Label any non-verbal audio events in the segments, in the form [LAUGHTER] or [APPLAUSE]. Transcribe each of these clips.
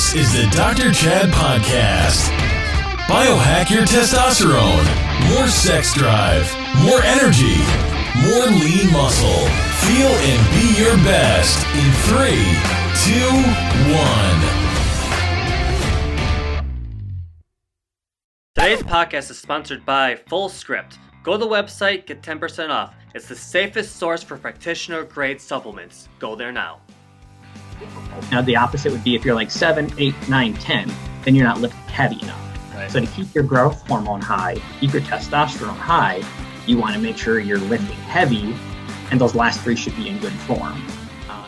This is the Dr. Chad Podcast. Biohack your testosterone. More sex drive. More energy. More lean muscle. Feel and be your best in three, two, one. Today's podcast is sponsored by Fullscript. Go to the website, get 10% off. It's the safest source for practitioner grade supplements. Go there now. Now, the opposite would be if you're like 7, 8, 9, 10, then you're not lifting heavy enough. Right. So, to keep your growth hormone high, keep your testosterone high, you want to make sure you're lifting heavy, and those last three should be in good form. Uh,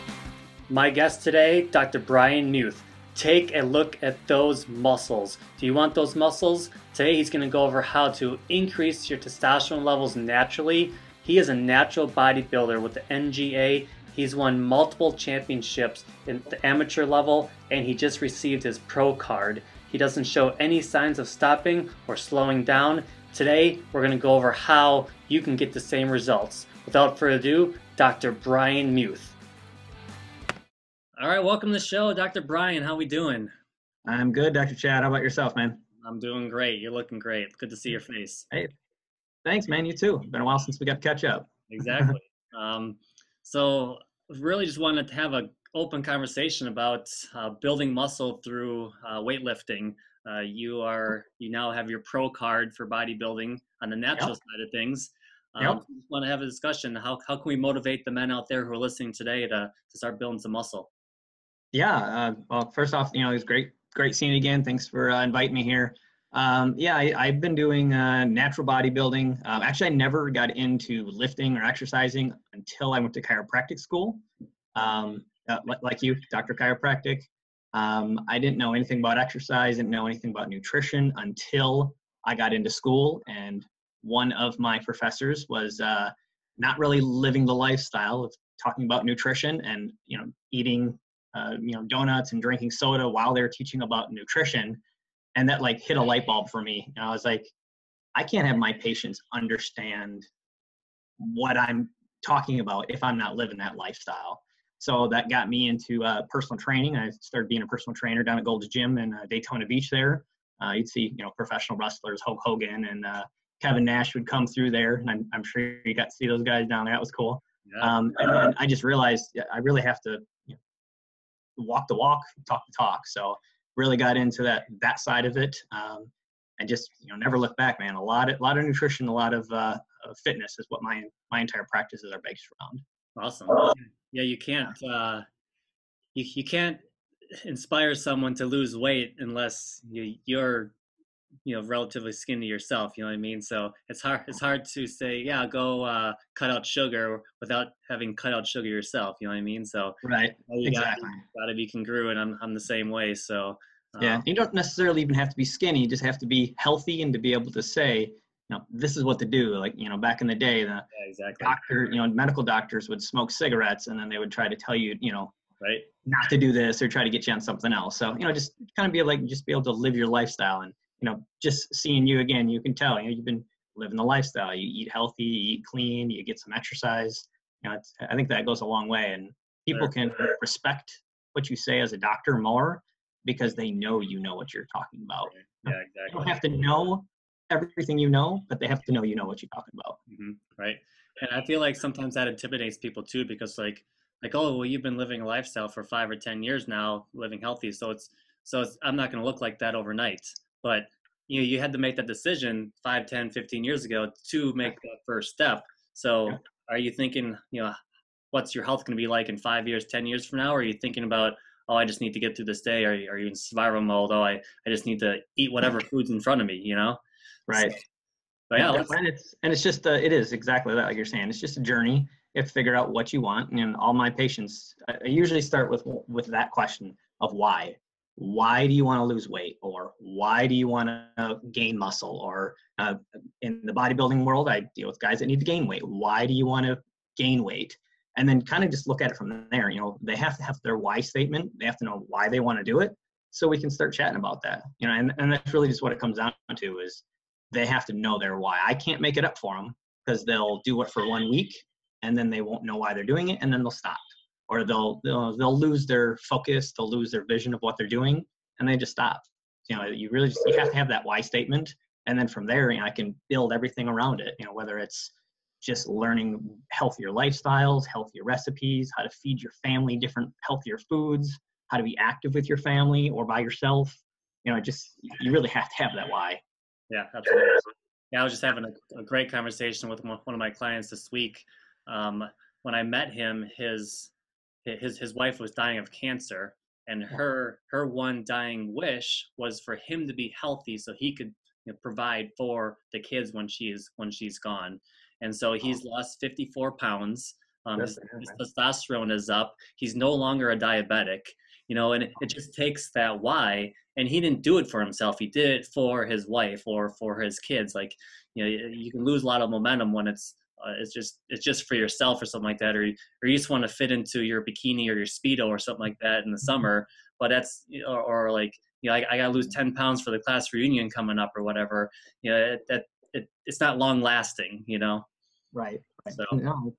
My guest today, Dr. Bryan Muth. Take a look at those muscles. Do you want those muscles? Today he's going to go over how to increase your testosterone levels naturally. He is a natural bodybuilder with the NGA. He's won multiple championships in the amateur level and he just received his pro card. He doesn't show any signs of stopping or slowing down. Today we're going to go over how you can get the same results. Without further ado, Dr. Bryan Muth. All right, welcome to the show, Dr. Bryan. How are we doing? I'm good, Dr. Chad. How about yourself, man? I'm doing great. You're looking great. Good to see your face. Hey, thanks, man. You too. Been a while since we got to catch up. Exactly. [LAUGHS] um, so, really, just wanted to have an open conversation about uh, building muscle through uh, weightlifting. Uh, you are you now have your pro card for bodybuilding on the natural Yep. side of things. Um, Yep. Just want to have a discussion. How how can we motivate the men out there who are listening today to to start building some muscle? Yeah. Uh, well, first off, you know, it's great, great seeing you again. Thanks for uh, inviting me here. Um, yeah, I, I've been doing uh, natural bodybuilding. Um, actually, I never got into lifting or exercising until I went to chiropractic school. Um, uh, like you, Dr. Chiropractic. Um, I didn't know anything about exercise, didn't know anything about nutrition until I got into school. And one of my professors was uh, not really living the lifestyle of talking about nutrition and you know eating uh, you know donuts and drinking soda while they were teaching about nutrition and that like hit a light bulb for me and i was like i can't have my patients understand what i'm talking about if i'm not living that lifestyle. So that got me into uh, personal training. I started being a personal trainer down at gold's gym in uh, daytona beach there. Uh, you'd see you know professional wrestlers hulk hogan and uh, kevin nash would come through there and I'm, I'm sure you got to see those guys down there. That was cool. Yeah. um, and then I just realized I really have to you know, walk the walk, talk the talk. So really got into that that side of it, um, and just you know never look back, man. A lot of a lot of nutrition, a lot of uh, uh, fitness is what my my entire practices are based around. Awesome. Yeah, you can't uh, you you can't inspire someone to lose weight unless you, you're you know relatively skinny yourself. You know what I mean? So it's hard it's hard to say yeah go uh, cut out sugar without having cut out sugar yourself. You know what I mean? So Right. you Exactly. got to be congruent. I'm I'm the same way. So Yeah. um, You don't necessarily even have to be skinny. You just have to be healthy and to be able to say, you know, this is what to do. Like you know, back in the day, the yeah, exactly. doctor, you know, medical doctors would smoke cigarettes, and then they would try to tell you, you know, Right. not to do this or try to get you on something else. So, you know, just kind of be like, just be able to live your lifestyle. And, you know, just seeing you again, you can tell, you know, you've been living the lifestyle. You eat healthy, you eat clean, you get some exercise. You know, it's, I think that goes a long way. And people can respect what you say as a doctor more because they know you know what you're talking about. Yeah, You exactly. don't have to know everything you know, but they have to know you know what you're talking about. hmm right and i feel like sometimes that intimidates people too because like like oh well you've been living a lifestyle for five or ten years now living healthy so it's so it's, i'm not going to look like that overnight but you know you had to make that decision 5 10 15 years ago to make that first step. So Yeah. are you thinking you know what's your health going to be like in five years ten years from now? Or are you thinking about oh i just need to get through this day. Or are you in survival mode? Oh i, I just need to eat whatever [LAUGHS] food's in front of me you know? Right. but yeah and, and it's and it's just uh, it is exactly that like you're saying. It's just a journey you have to figure out what you want. And all my patients I, I usually start with with that question of why why do you want to lose weight? Or why do you want to gain muscle? Or uh, in the bodybuilding world i deal with guys that need to gain weight. Why do you want to gain weight? And then kind of just look at it from there you know they have to have their why statement. They have to know why they want to do it so we can start chatting about that you know and, and that's really just what it comes down to is they have to know their why. I can't make it up for them because they'll do it for one week and then they won't know why they're doing it and then they'll stop or they'll they'll, they'll lose their focus they'll lose their vision of what they're doing and they just stop. You know, you really just you have to have that why statement, and then from there, you know, I can build everything around it. You know, whether it's just learning healthier lifestyles, healthier recipes, how to feed your family different healthier foods, how to be active with your family or by yourself. You know, just you really have to have that why. Yeah, absolutely. Yeah, I was just having a, a great conversation with one of my clients this week. Um, when I met him, his his his wife was dying of cancer, and her her one dying wish was for him to be healthy so he could you know, provide for the kids when she's when she's gone and so he's lost 54 pounds. Um, his, his, testosterone is up. He's no longer a diabetic, you know, and it, it, just takes that why. And he didn't do it for himself. He did it for his wife or for his kids. Like, you know, you can lose a lot of momentum when it's uh, it's just it's just for yourself or something like that, or or you just want to fit into your bikini or your speedo or something like that in the mm-hmm. summer. But that's or, or like you know, I, I got to lose 10 pounds for the class reunion coming up or whatever. You know, it, that it, it's not long lasting. You know. Right. right. So no,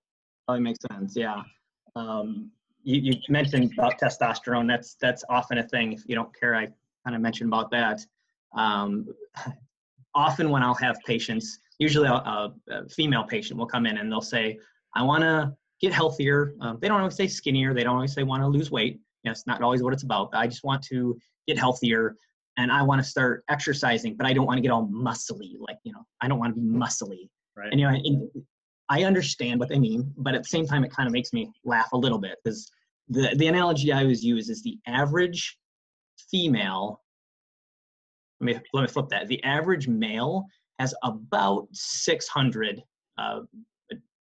probably makes sense. Yeah. Um, you, you mentioned about testosterone. That's that's often a thing. If you don't care, I kind of mentioned about that. Um, [LAUGHS] often when I'll have patients, usually a, a, female patient will come in and they'll say, "I want to get healthier." Um, they don't always say skinnier. They don't always say want to lose weight. You know, it's not always what it's about. I just want to get healthier and I want to start exercising, but I don't want to get all muscly. Like you know, I don't want to be muscly. Right. And you know, in, I understand what they mean, but at the same time, it kind of makes me laugh a little bit because the, the analogy I always use is the average female. Let me, let me flip that. The average male has about 600 uh,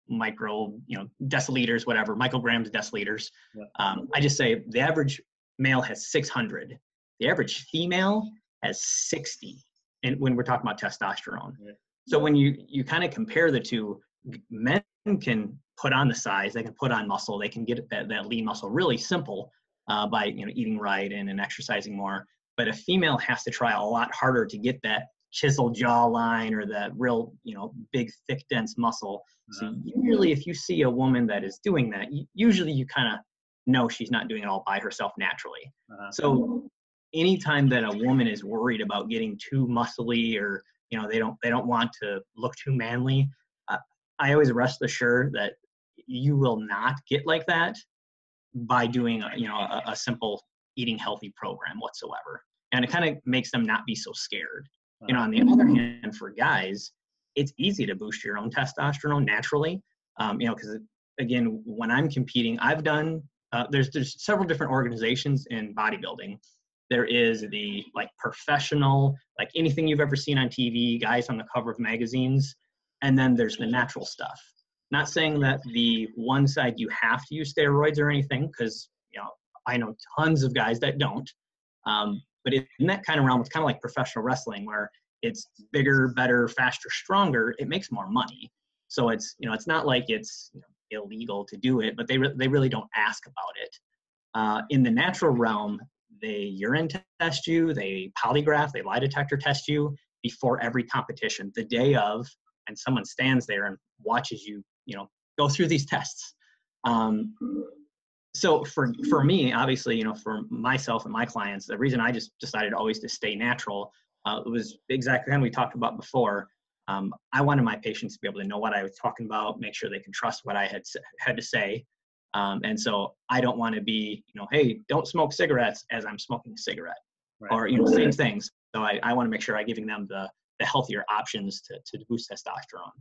micro, you know, deciliters, whatever, micrograms, deciliters. Yeah. Um, I just say the average male has 600. The average female has 60. And when we're talking about testosterone. Yeah. So when you, you kind of compare the two, men can put on the size, they can put on muscle, they can get that, that lean muscle really simple uh, by you know eating right and, and exercising more. But a female has to try a lot harder to get that chiseled jawline or that real you know big thick dense muscle. So uh-huh. usually, if you see a woman that is doing that, usually you kind of know she's not doing it all by herself naturally. Uh-huh. So anytime that a woman is worried about getting too muscly or you know they don't they don't want to look too manly I always rest assured that you will not get like that by doing a, you know a, a simple eating healthy program whatsoever and it kind of makes them not be so scared you know on the other hand for guys it's easy to boost your own testosterone naturally um, you know because again when i'm competing i've done uh, there's there's several different organizations in bodybuilding there is the like professional like anything you've ever seen on tv guys on the cover of magazines and then there's the natural stuff. Not saying that the one side you have to use steroids or anything, because you know I know tons of guys that don't. Um, but in that kind of realm, it's kind of like professional wrestling, where it's bigger, better, faster, stronger. It makes more money. So it's you know it's not like it's you know, illegal to do it, but they re- they really don't ask about it. Uh, in the natural realm, they urine test you, they polygraph, they lie detector test you before every competition, the day of, and someone stands there and watches you, you know, go through these tests. Um, so for for me, obviously, you know, for myself and my clients, the reason I just decided always to stay natural uh, was exactly kind of we talked about before. Um, I wanted my patients to be able to know what I was talking about, make sure they can trust what I had had to say, um, and so I don't want to be, you know, hey, don't smoke cigarettes as I'm smoking a cigarette, right. or you know, same things. So I, I want to make sure I'm giving them the the healthier options to, to boost testosterone.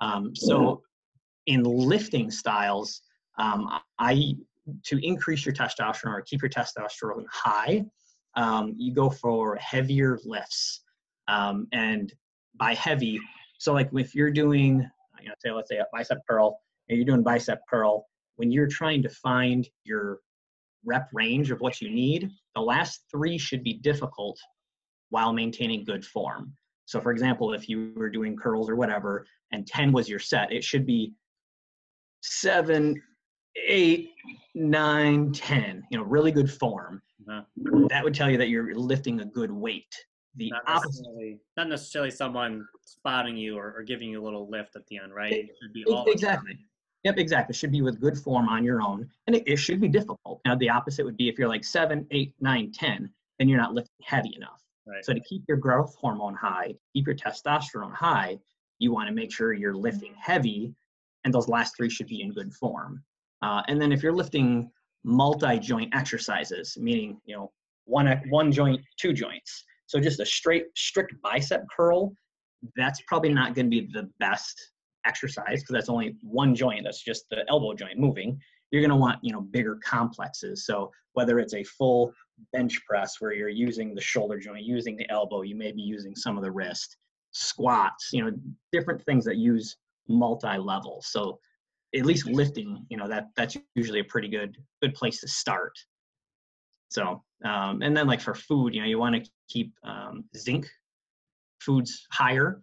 Um, so in lifting styles, um, I to increase your testosterone or keep your testosterone high, um, you go for heavier lifts. Um, and by heavy, so like if you're doing, you know, say let's say a bicep curl, and you're doing bicep curl, when you're trying to find your rep range of what you need, the last three should be difficult while maintaining good form. So for example, if you were doing curls or whatever, and 10 was your set, it should be seven, eight, nine, ten, you know, really good form. Uh-huh. That would tell you that you're lifting a good weight. The not necessarily, not necessarily someone spotting you or, or, giving you a little lift at the end, right? It, should be all exactly. Yep, exactly. It should be with good form on your own, and it, it should be difficult. Now, the opposite would be if you're like seven, eight, nine, ten, then you're not lifting heavy enough. Right. So to keep your growth hormone high, keep your testosterone high, you want to make sure you're lifting heavy, and those last three should be in good form. Uh, and then if you're lifting multi-joint exercises, meaning you know one one joint, two joints, so just a straight strict bicep curl, that's probably not going to be the best exercise because that's only one joint. That's just the elbow joint moving. You're going to want you know bigger complexes. So whether it's a full bench press where you're using the shoulder joint, using the elbow, you may be using some of the wrist, squats, you know, different things that use multi levels. So at least lifting, you know, that that's usually a pretty good good place to start. So um, and then like for food, you know, you want to keep um, zinc foods higher.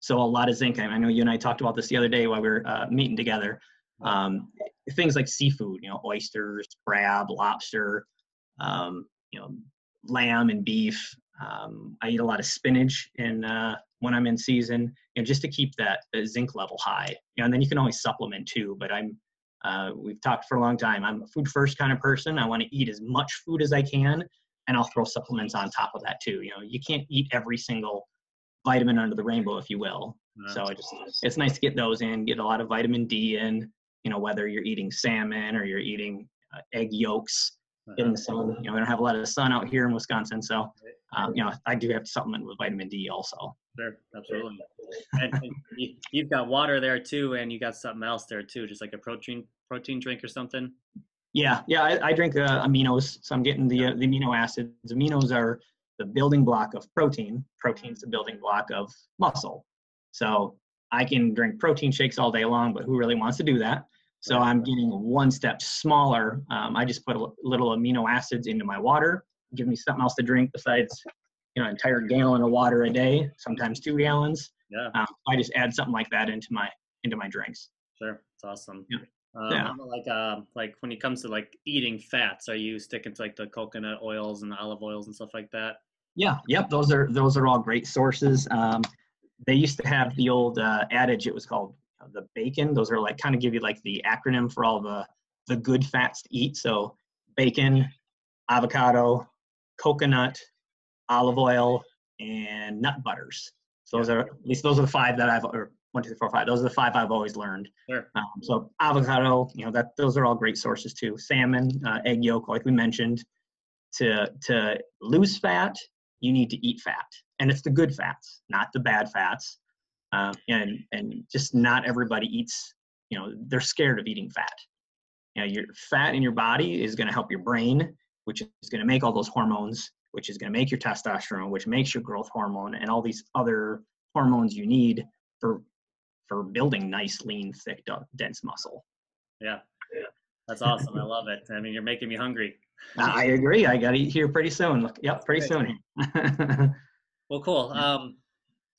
So a lot of zinc. I know you and I talked about this the other day while we were uh, meeting together. Um, things like seafood, you know, oysters, crab, lobster, um, you know, lamb and beef. Um, I eat a lot of spinach and uh, when I'm in season, you know, just to keep that zinc level high. You know, and then you can always supplement too. But I'm uh, we've talked for a long time. I'm a food first kind of person. I want to eat as much food as I can, and I'll throw supplements on top of that too. You know, you can't eat every single vitamin under the rainbow, if you will. No. So it just it's nice to get those in, get a lot of vitamin D in. You know, whether you're eating salmon or you're eating uh, egg yolks in the sun. You know, we don't have a lot of sun out here in Wisconsin, so um, you know I do have to supplement with vitamin D also. Sure, absolutely. and, and you've got water there too, and you got something else there too, just like a protein protein drink or something. Yeah, yeah, I, I drink uh, aminos, so I'm getting the uh, the amino acids. Aminos are the building block of protein. Protein is the building block of muscle. So I can drink protein shakes all day long, but who really wants to do that? So I'm getting one step smaller. Um, I just put a little amino acids into my water, give me something else to drink besides, you know, an entire gallon of water a day, sometimes two gallons. Yeah. Um, I just add something like that into my into my drinks. Sure, it's awesome. Yeah. Um, yeah. Like uh, like when it comes to like eating fats, are you sticking to like the coconut oils and olive oils and stuff like that? Yeah. Yep. Those are those are all great sources. Um, they used to have the old uh, adage. It was called the bacon. Those are like kind of give you like the acronym for all the the good fats to eat. So bacon, avocado, coconut, olive oil, and nut butters. So those are at least those are the five that I've or one, two, three, four, five. Those are the five I've always learned. Sure. Um, so avocado, you know that those are all great sources too. Salmon, uh, egg yolk, like we mentioned. To to lose fat, you need to eat fat, and it's the good fats, not the bad fats um, and and just not everybody eats you know they're scared of eating fat you know your fat in your body is going to help your brain which is going to make all those hormones which is going to make your testosterone which makes your growth hormone and all these other hormones you need for for building nice lean thick dense muscle. Yeah. That's awesome. I love it. I mean you're making me hungry. I agree. I gotta eat here pretty soon. Look, yep pretty soon [LAUGHS] well cool. Um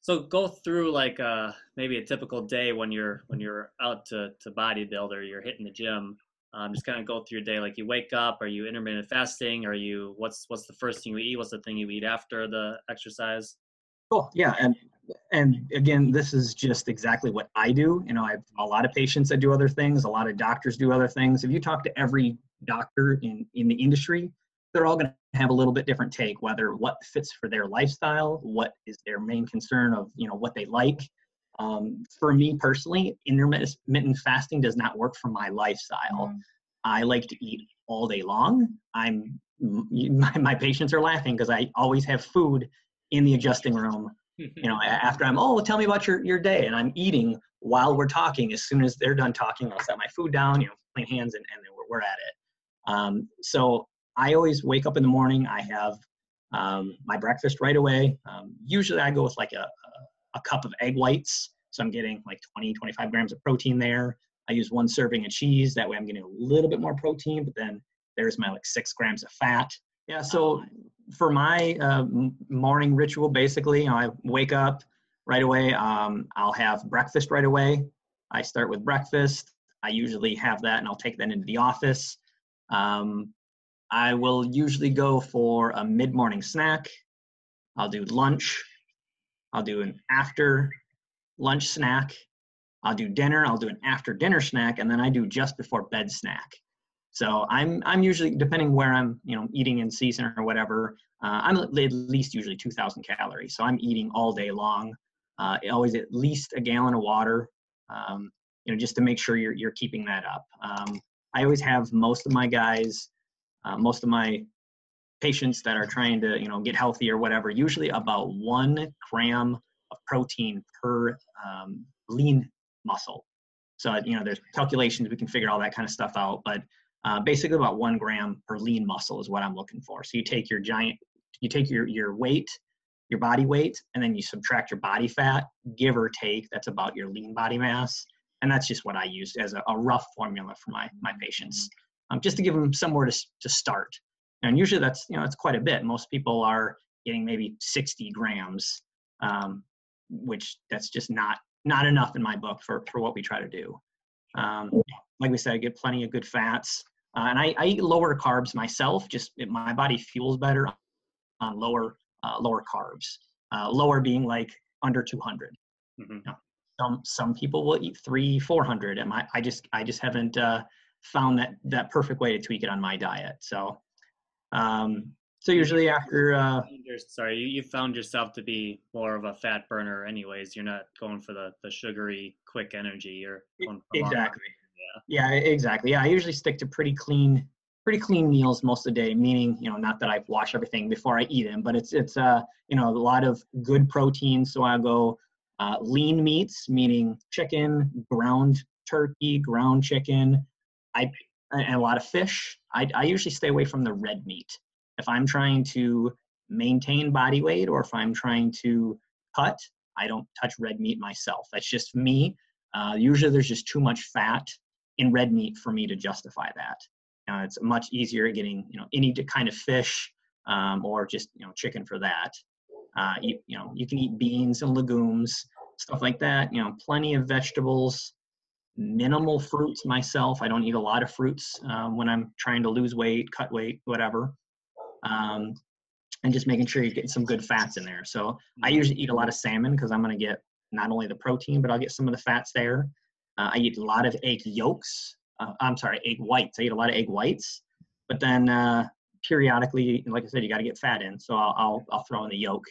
so go through like uh, maybe a typical day when you're when you're out to to bodybuild or you're hitting the gym. Um, just kind of go through your day. Like you wake up, are you intermittent fasting? Are you what's what's the first thing you eat? What's the thing you eat after the exercise? Cool. Yeah, and and again, this is just exactly what I do. You know, I have a lot of patients that do other things. A lot of doctors do other things. If you talk to every doctor in in the industry, they're all going to have a little bit different take whether what fits for their lifestyle what is their main concern of you know what they like um, for me personally intermittent fasting does not work for my lifestyle mm. i like to eat all day long i'm [LAUGHS] my, my patients are laughing because i always have food in the adjusting room you know after i'm oh tell me about your, your day and i'm eating while we're talking as soon as they're done talking i'll set my food down you know clean hands and, and we're, we're at it um, so I always wake up in the morning. I have um, my breakfast right away. Um, usually I go with like a, a, a, cup of egg whites. So I'm getting like 20, 25 grams of protein there. I use one serving of cheese. That way I'm getting a little bit more protein, but then there's my like six grams of fat. Yeah. So for my uh, morning ritual, basically, you know, I wake up right away. Um, I'll have breakfast right away. I start with breakfast. I usually have that and I'll take that into the office. Um, I will usually go for a mid morning snack. I'll do lunch. I'll do an after lunch snack. I'll do dinner. I'll do an after dinner snack. And then I do just before bed snack. So I'm I'm usually depending where I'm you know eating in season or whatever. Uh, I'm at least usually 2,000 calories. So I'm eating all day long. Uh, always at least a gallon of water. Um, you know, just to make sure you're you're keeping that up. Um, I always have most of my guys, uh, most of my patients that are trying to you know get healthy or whatever. Usually about one gram of protein per um, lean muscle. So you know, there's calculations we can figure all that kind of stuff out, but uh, basically about one gram per lean muscle is what I'm looking for. So you take your giant, you take your your weight, your body weight, and then you subtract your body fat, give or take. That's about your lean body mass, and that's just what I use as a, a rough formula for my my patients, um, just to give them somewhere to to start. And usually that's you know that's quite a bit. Most people are getting maybe 60 grams, um, which that's just not not enough in my book for for what we try to do. Um, like we said, I get plenty of good fats. Uh, and I, I, eat lower carbs myself. Just it, my body fuels better on lower uh, lower carbs. Uh, lower being like under 200. Mm-hmm. You know, some some people will eat three 400, and my, I just I just haven't uh, found that that perfect way to tweak it on my diet. So um, so usually after uh, sorry, you, you found yourself to be more of a fat burner anyways. You're not going for the the sugary quick energy. You're exactly. Yeah. Yeah, exactly. Yeah, I usually stick to pretty clean, pretty clean meals most of the day. Meaning, you know, not that I wash everything before I eat them, but it's it's uh you know a lot of good protein. So I go uh, lean meats, meaning chicken, ground turkey, ground chicken. I and a lot of fish. I, I usually stay away from the red meat. If I'm trying to maintain body weight or if I'm trying to cut, I don't touch red meat myself. That's just me. Uh, usually there's just too much fat in red meat for me to justify that. It's much easier getting you know any kind of fish um, or just you know chicken for that. Uh, you, you know you can eat beans and legumes, stuff like that. You know plenty of vegetables, minimal fruits myself. I don't eat a lot of fruits um, when I'm trying to lose weight, cut weight, whatever. Um, and just making sure you get some good fats in there. So I usually eat a lot of salmon because I'm going to get not only the protein, but I'll get some of the fats there. Uh, I eat a lot of egg yolks. Uh, I'm sorry, egg whites. I eat a lot of egg whites, but then uh, periodically, like I said, you got to get fat in. So I'll, I'll, I'll throw in the yolk,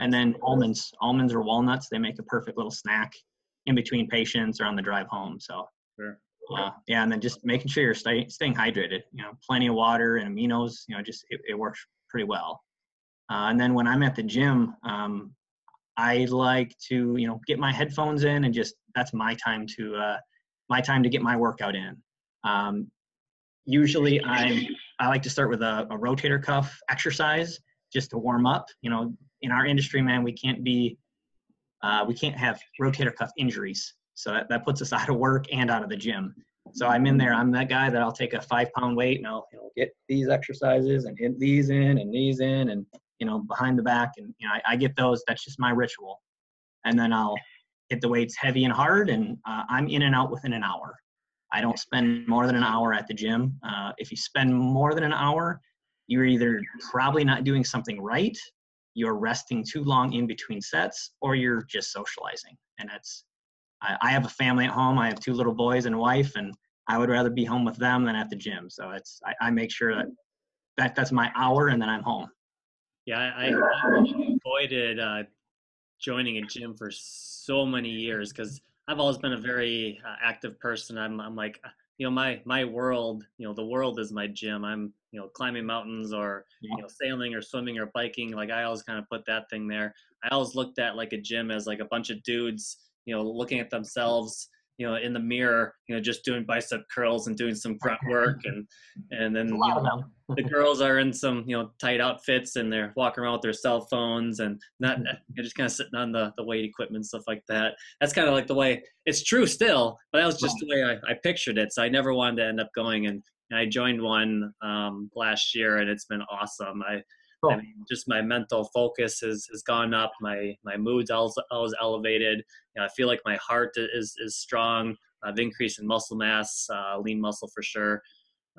and then almonds. Almonds or walnuts. They make a perfect little snack in between patients or on the drive home. So. Sure. Uh, yeah, and then just making sure you're stay, staying hydrated. You know, plenty of water and aminos. You know, just it, it works pretty well. Uh, and then when I'm at the gym, um, I like to you know get my headphones in and just that's my time to uh, my time to get my workout in. Um, usually I I like to start with a, a rotator cuff exercise just to warm up. You know, in our industry, man, we can't be uh, we can't have rotator cuff injuries. So that, that puts us [LAUGHS] out of work and out of the gym. So I'm in there. I'm that guy that I'll take a five pound weight and I'll you know, get these exercises and hit these in and these in and you know behind the back and you know I, I get those. That's just my ritual. And then I'll hit the weights heavy and hard, and uh, I'm in and out within an hour. I don't spend more than an hour at the gym. Uh, if you spend more than an hour, you're either probably not doing something right, you're resting too long in between sets, or you're just socializing. And that's, I, I have a family at home. I have two little boys and wife, and I would rather be home with them than at the gym. So it's, I, I make sure that, that that's my hour, and then I'm home. Yeah, I, I avoided uh, joining a gym for so many years because I've always been a very uh, active person. I'm, I'm like, you know, my my world, you know, the world is my gym. I'm, you know, climbing mountains or you know, sailing or swimming or biking. Like I always kind of put that thing there. I always looked at like a gym as like a bunch of dudes, you know, looking at themselves you know in the mirror you know just doing bicep curls and doing some grunt work and and then you know, the girls are in some you know tight outfits and they're walking around with their cell phones and not you're just kind of sitting on the, the weight equipment stuff like that that's kind of like the way it's true still but that was just the way I, I pictured it so i never wanted to end up going and, and i joined one um, last year and it's been awesome i. I mean, just my mental focus has, has gone up. My my mood's always, always elevated. You know, I feel like my heart is is strong. I've increased in muscle mass, uh, lean muscle for sure.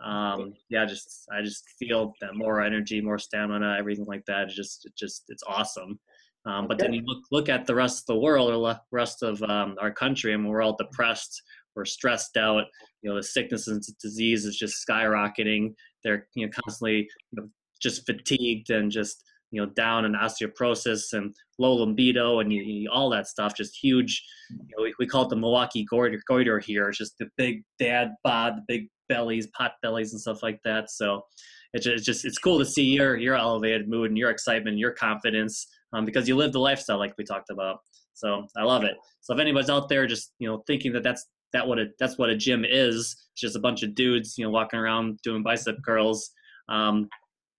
Um, yeah, just I just feel that more energy, more stamina, everything like that. It just it just it's awesome. Um, but then you look look at the rest of the world or the rest of um, our country, and we're all depressed. We're stressed out. You know, the sickness and disease is just skyrocketing. They're you know constantly you know, just fatigued and just you know down and osteoporosis and low libido and you, you, all that stuff. Just huge. You know, we, we call it the Milwaukee goiter, goiter here. It's just the big dad bod, the big bellies, pot bellies, and stuff like that. So it's just, it's just it's cool to see your your elevated mood and your excitement, and your confidence, um, because you live the lifestyle like we talked about. So I love it. So if anybody's out there just you know thinking that that's that what a, that's what a gym is, it's just a bunch of dudes you know walking around doing bicep curls, um,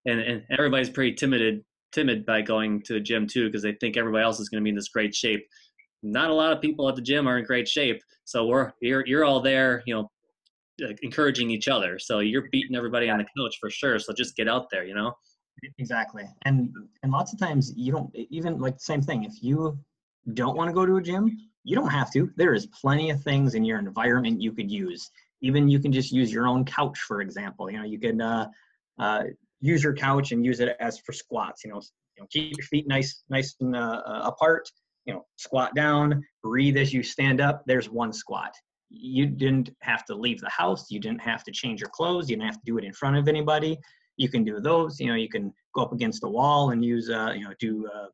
and and everybody's pretty timid timid by going to a gym too because they think everybody else is going to be in this great shape. Not a lot of people at the gym are in great shape, so we're you're you're all there, you know, encouraging each other. So you're beating everybody on the couch for sure. So just get out there, you know. Exactly, and and lots of times you don't even like the same thing. If you don't want to go to a gym, you don't have to. There is plenty of things in your environment you could use. Even you can just use your own couch, for example. You know, you can uh, uh, use your couch and use it as for squats. You know, you know keep your feet nice, nice and uh, uh apart. You know, squat down, breathe as you stand up. There's one squat you didn't have to leave the house you didn't have to change your clothes you didn't have to do it in front of anybody you can do those you know you can go up against the wall and use uh, you know do uh,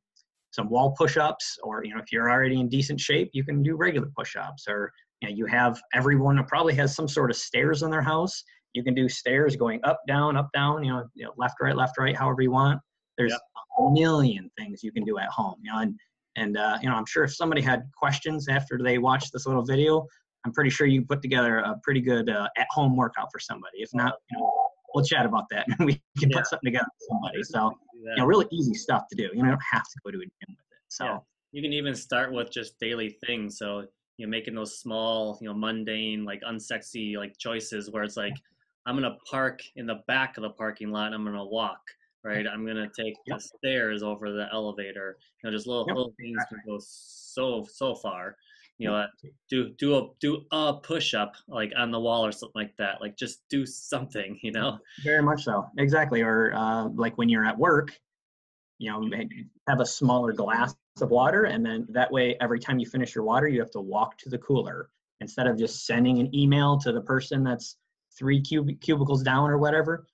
some wall push-ups or you know if you're already in decent shape you can do regular push-ups or you know you have everyone probably has some sort of stairs in their house you can do stairs going up down up down you know, you know left right left right however you want there's yep. a million things you can do at home you know and and uh, you know i'm sure if somebody had questions after they watched this little video I'm pretty sure you put together a pretty good uh, at-home workout for somebody. If not, you know, we'll chat about that and [LAUGHS] we can yeah. put something together for somebody. So, you know, really easy stuff to do. You know, you don't have to go to a gym with it. So yeah. you can even start with just daily things. So you know, making those small, you know, mundane, like unsexy, like choices where it's like, I'm gonna park in the back of the parking lot. And I'm gonna walk. Right. I'm gonna take yep. the stairs over the elevator. You know, just little yep. little things can go so so far you know do do a do a push up like on the wall or something like that like just do something you know? Very much so. Exactly or uh, like when you're at work you know have a smaller glass of water and then that way every time you finish your water you have to walk to the cooler. Instead of just sending an email to the person that's three cub- cubicles down or whatever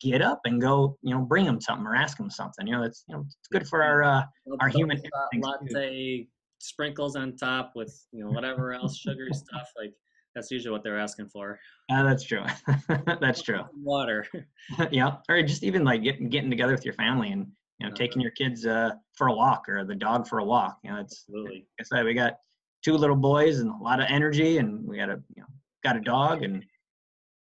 get up and go you know bring them something or ask them something. You know it's you know it's good for our uh, our human latte sprinkles on top with you know whatever else sugary [LAUGHS] stuff like that's usually what they're asking for. Uh, that's true. [LAUGHS] That's true. [LAUGHS] Water. Yeah or just even like getting getting together with your family and you know uh, taking your kids uh, for a walk or the dog for a walk you know it's absolutely. like I said, we got two little boys and a lot of energy and we got a you know got a dog and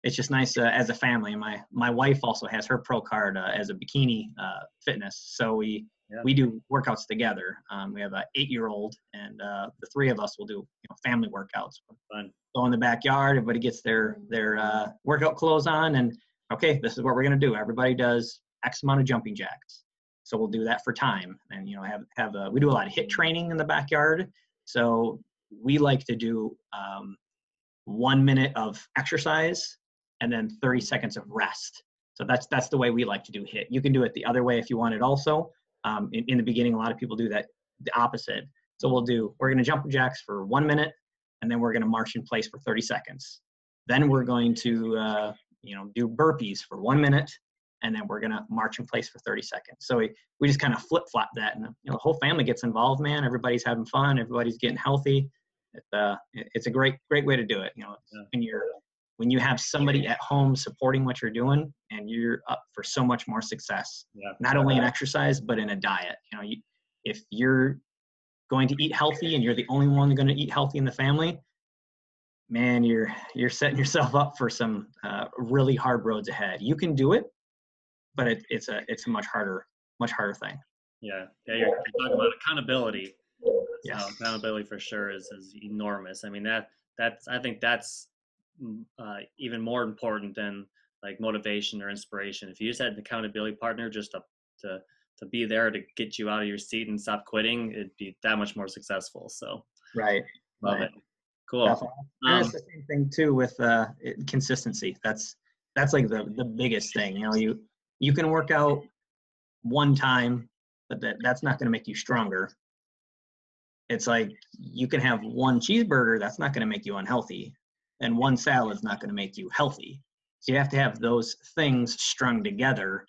it's just nice uh, as a family. And my my wife also has her pro card uh, as a bikini uh, fitness. So we yeah. we do workouts together. Um, we have an eight-year-old, and uh, the three of us will do you know, family workouts. Fun. Go in the backyard. Everybody gets their their uh, workout clothes on, and okay, this is what we're gonna do. Everybody does X amount of jumping jacks. So we'll do that for time, and you know have have a, we do a lot of HIIT training in the backyard. So we like to do um, one minute of exercise and then 30 seconds of rest. So that's that's the way we like to do HIIT. You can do it the other way if you want it also, um, in, in the beginning, a lot of people do that the opposite. So we'll do, we're going to jump jacks for one minute, and then we're going to march in place for 30 seconds. Then we're going to, uh, you know, do burpees for one minute, and then we're going to march in place for 30 seconds. So we, we just kind of flip flop that, and you know, the whole family gets involved. Man, everybody's having fun, everybody's getting healthy. It's, uh, it's a great, great way to do it. You know, when you're when you have somebody at home supporting what you're doing and you're up for so much more success yeah. not only in exercise but in a diet you know you, if you're going to eat healthy and you're the only one going to eat healthy in the family man you're you're setting yourself up for some uh, really hard roads ahead. You can do it but it, it's a it's a much harder much harder thing. Yeah. Yeah you're, you're talking about accountability. Yes. So accountability for sure is, is enormous. I mean that that's i think that's uh, even more important than like motivation or inspiration. If you just had an accountability partner just to, to to be there to get you out of your seat and stop quitting, it'd be that much more successful. So right, love right. it. Cool. Um, it's the same thing too with uh, consistency. That's that's like the the biggest thing. You know, you you can work out one time, but that that's not going to make you stronger. It's like you can have one cheeseburger. That's not going to make you unhealthy and one salad is not going to make you healthy. So you have to have those things strung together,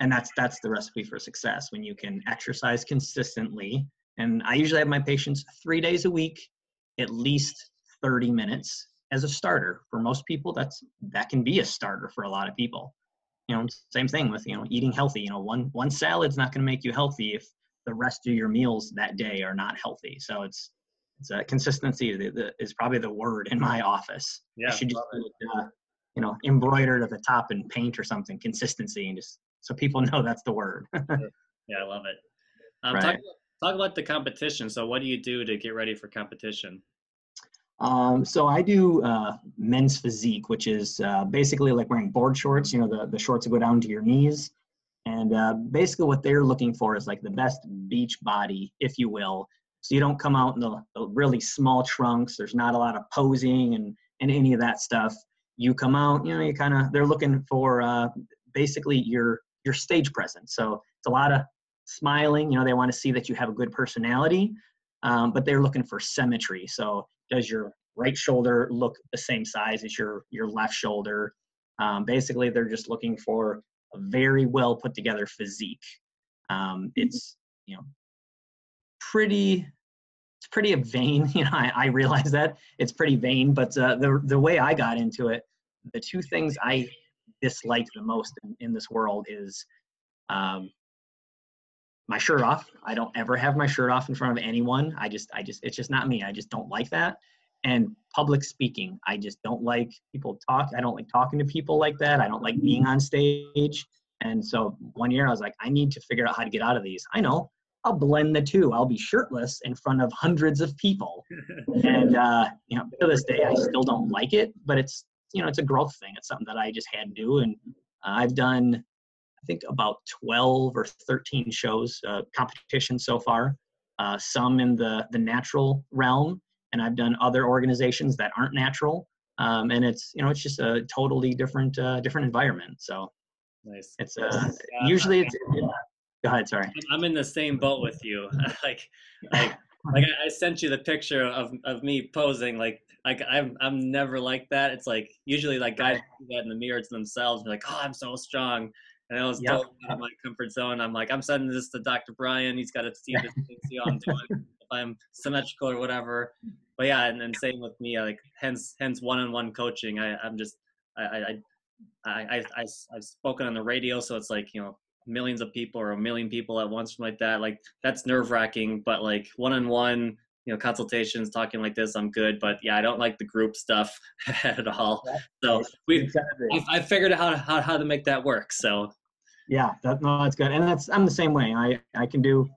and that's that's the recipe for success. When you can exercise consistently, and I usually have my patients three days a week, at least 30 minutes as a starter. For most people, that's that can be a starter for a lot of people. You know, same thing with you know eating healthy. You know, one one salad's not going to make you healthy if the rest of your meals that day are not healthy. So it's consistency is probably the word in my office. Yeah, I should just uh, you know embroidered at the top in paint or something. Consistency and just so people [LAUGHS] know that's the word. [LAUGHS] yeah, I love it. Um, right. talk, talk about the competition. So, what do you do to get ready for competition? Um, so I do uh, men's physique, which is uh, basically like wearing board shorts. You know, the the shorts that go down to your knees, and uh, basically what they're looking for is like the best beach body, if you will. So you don't come out in the, the really small trunks. There's not a lot of posing and and any of that stuff. You come out, you know, you kind of they're looking for uh, basically your your stage presence. So it's a lot of smiling. You know, they want to see that you have a good personality, um, but they're looking for symmetry. So does your right shoulder look the same size as your your left shoulder? Um, basically, they're just looking for a very well put together physique. Um, it's you know pretty it's pretty vain. [LAUGHS] You know, I, I realize that it's pretty vain, but uh, the the way I got into it, the two things I dislike the most in, in this world is um, my shirt off. I don't ever have my shirt off in front of anyone. I just, I just, it's just not me. I just don't like that. And public speaking, I just don't like people talk. I don't like talking to people like that. I don't like being on stage. And so one year I was like, I need to figure out how to get out of these. I know. I'll blend the two. I'll be shirtless in front of hundreds of people. and uh, you know, to this day, I still don't like it, but it's you know, it's a growth thing. It's something that I just had to do, and uh, I've done I think about 12 or 13 shows, uh, competitions so far, uh, some in the, the natural realm, and I've done other organizations that aren't natural. Um, and it's, you know, it's just a totally different, uh, different environment. So nice. it's, uh, yeah, usually it's, it, go ahead. Sorry. I'm in the same boat with you. [LAUGHS] like, like, like I sent you the picture of, of me posing like like I'm I'm never like that. It's like usually like guys [LAUGHS] do that in the mirror to themselves. They're like, oh, I'm so strong and I was yep. totally out of my comfort zone. I'm like, I'm sending this to Dr. Bryan. He's got to see this, [LAUGHS] see how I'm doing, if I'm symmetrical or whatever. But yeah, and then same with me. Like, hence, hence one-on-one coaching. I, I'm just, I, I, I, I, I, I've spoken on the radio, so it's like you know millions of people or a million people at once, like that. Like that's nerve wracking. But like one-on-one, you know consultations talking like this i'm good but yeah i don't like the group stuff [LAUGHS] at all so we exactly. I, I, figured out how to, how, how to make that work so yeah that, no that's good and that's i'm the same way i i can do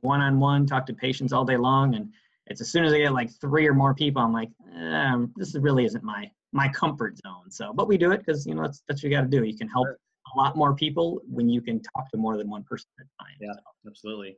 one-on-one talk to patients all day long and it's as soon as i get like three or more people i'm like eh, this really isn't my my comfort zone so but we do it because you know that's that's what you got to do you can help a lot more people when you can talk to more than one person at a time yeah so. absolutely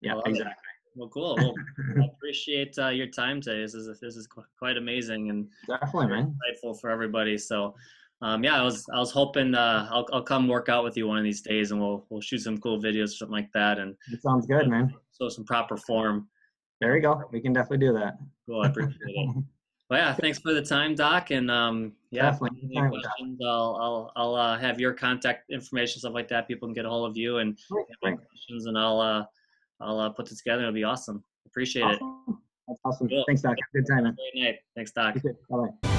yeah exactly. Well, cool. Well, [LAUGHS] I appreciate uh, your time today. This is this is quite amazing and definitely man insightful for everybody. So, um, yeah, I was I was hoping uh, I'll I'll come work out with you one of these days, and we'll we'll shoot some cool videos or something like that. And it sounds good, man. So some proper form. There you go. We can definitely do that. Cool. I appreciate it. [LAUGHS] Well, yeah, thanks for the time, Doc. And um, yeah, definitely. Any questions, I'll I'll I'll uh, have your contact information, stuff like that. People can get a hold of you and questions, and I'll uh, I'll uh, put this together. It'll be awesome. Appreciate awesome. it. That's awesome. Cool. Thanks, Doc. Good time, man. Great night. Thanks, Doc. Bye bye.